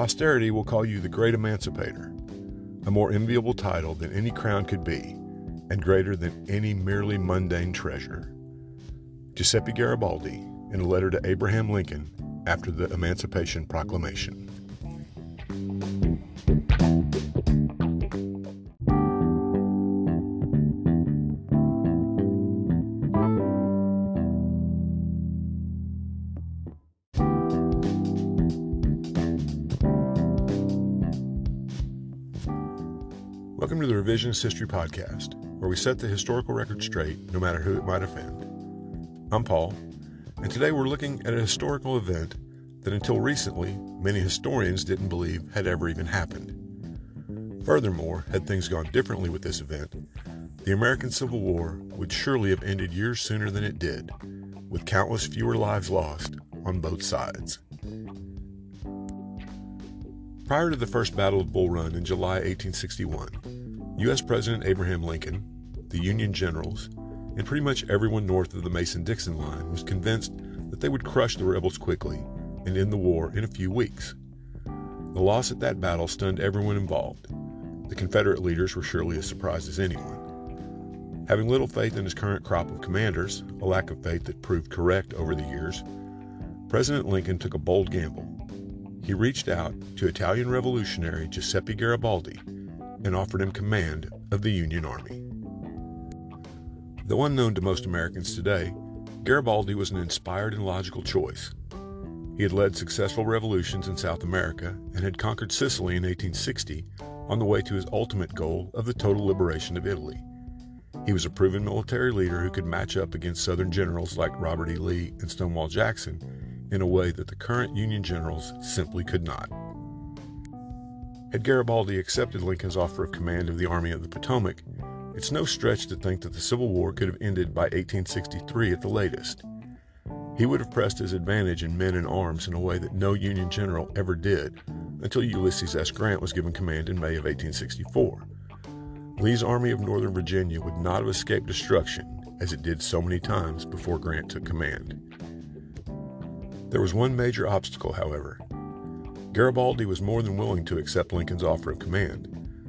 Posterity will call you the Great Emancipator, a more enviable title than any crown could be, and greater than any merely mundane treasure. Giuseppe Garibaldi, in a letter to Abraham Lincoln after the Emancipation Proclamation. Welcome to the Revisionist History Podcast, where we set the historical record straight, no matter who it might offend. I'm Paul, and today we're looking at a historical event that until recently many historians didn't believe had ever even happened. Furthermore, had things gone differently with this event, the American Civil War would surely have ended years sooner than it did, with countless fewer lives lost on both sides. Prior to the First Battle of Bull Run in July 1861, U.S. President Abraham Lincoln, the Union generals, and pretty much everyone north of the Mason Dixon line was convinced that they would crush the rebels quickly and end the war in a few weeks. The loss at that battle stunned everyone involved. The Confederate leaders were surely as surprised as anyone. Having little faith in his current crop of commanders, a lack of faith that proved correct over the years, President Lincoln took a bold gamble. He reached out to Italian revolutionary Giuseppe Garibaldi and offered him command of the Union Army. Though unknown to most Americans today, Garibaldi was an inspired and logical choice. He had led successful revolutions in South America and had conquered Sicily in 1860 on the way to his ultimate goal of the total liberation of Italy. He was a proven military leader who could match up against Southern generals like Robert E. Lee and Stonewall Jackson in a way that the current Union generals simply could not. Had Garibaldi accepted Lincoln's offer of command of the Army of the Potomac, it's no stretch to think that the Civil War could have ended by 1863 at the latest. He would have pressed his advantage in men and arms in a way that no Union general ever did until Ulysses S. Grant was given command in May of 1864. Lee's Army of Northern Virginia would not have escaped destruction as it did so many times before Grant took command. There was one major obstacle, however. Garibaldi was more than willing to accept Lincoln's offer of command,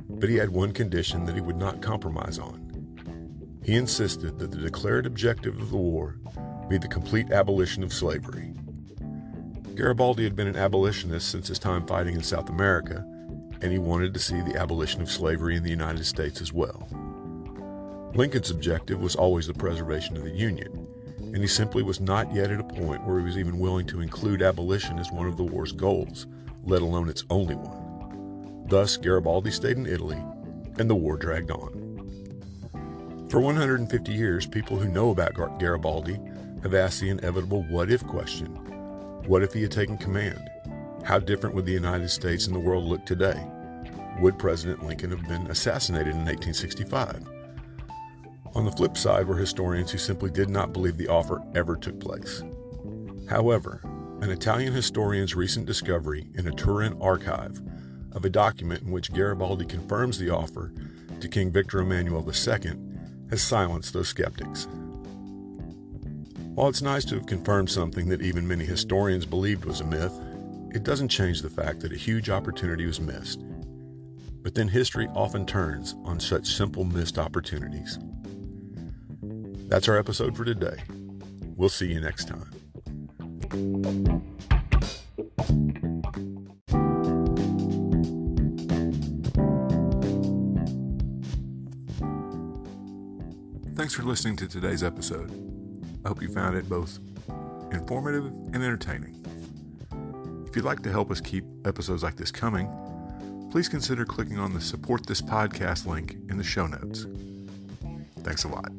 but he had one condition that he would not compromise on. He insisted that the declared objective of the war be the complete abolition of slavery. Garibaldi had been an abolitionist since his time fighting in South America, and he wanted to see the abolition of slavery in the United States as well. Lincoln's objective was always the preservation of the Union, and he simply was not yet at a point where he was even willing to include abolition as one of the war's goals, let alone its only one. Thus, Garibaldi stayed in Italy, and the war dragged on. For 150 years, people who know about Garibaldi have asked the inevitable what if question What if he had taken command? How different would the United States and the world look today? Would President Lincoln have been assassinated in 1865? On the flip side were historians who simply did not believe the offer ever took place. However, an Italian historian's recent discovery in a Turin archive of a document in which Garibaldi confirms the offer to King Victor Emmanuel II has silenced those skeptics. While it's nice to have confirmed something that even many historians believed was a myth, it doesn't change the fact that a huge opportunity was missed. But then history often turns on such simple missed opportunities. That's our episode for today. We'll see you next time. Thanks for listening to today's episode. I hope you found it both informative and entertaining. If you'd like to help us keep episodes like this coming, please consider clicking on the Support This Podcast link in the show notes. Thanks a lot.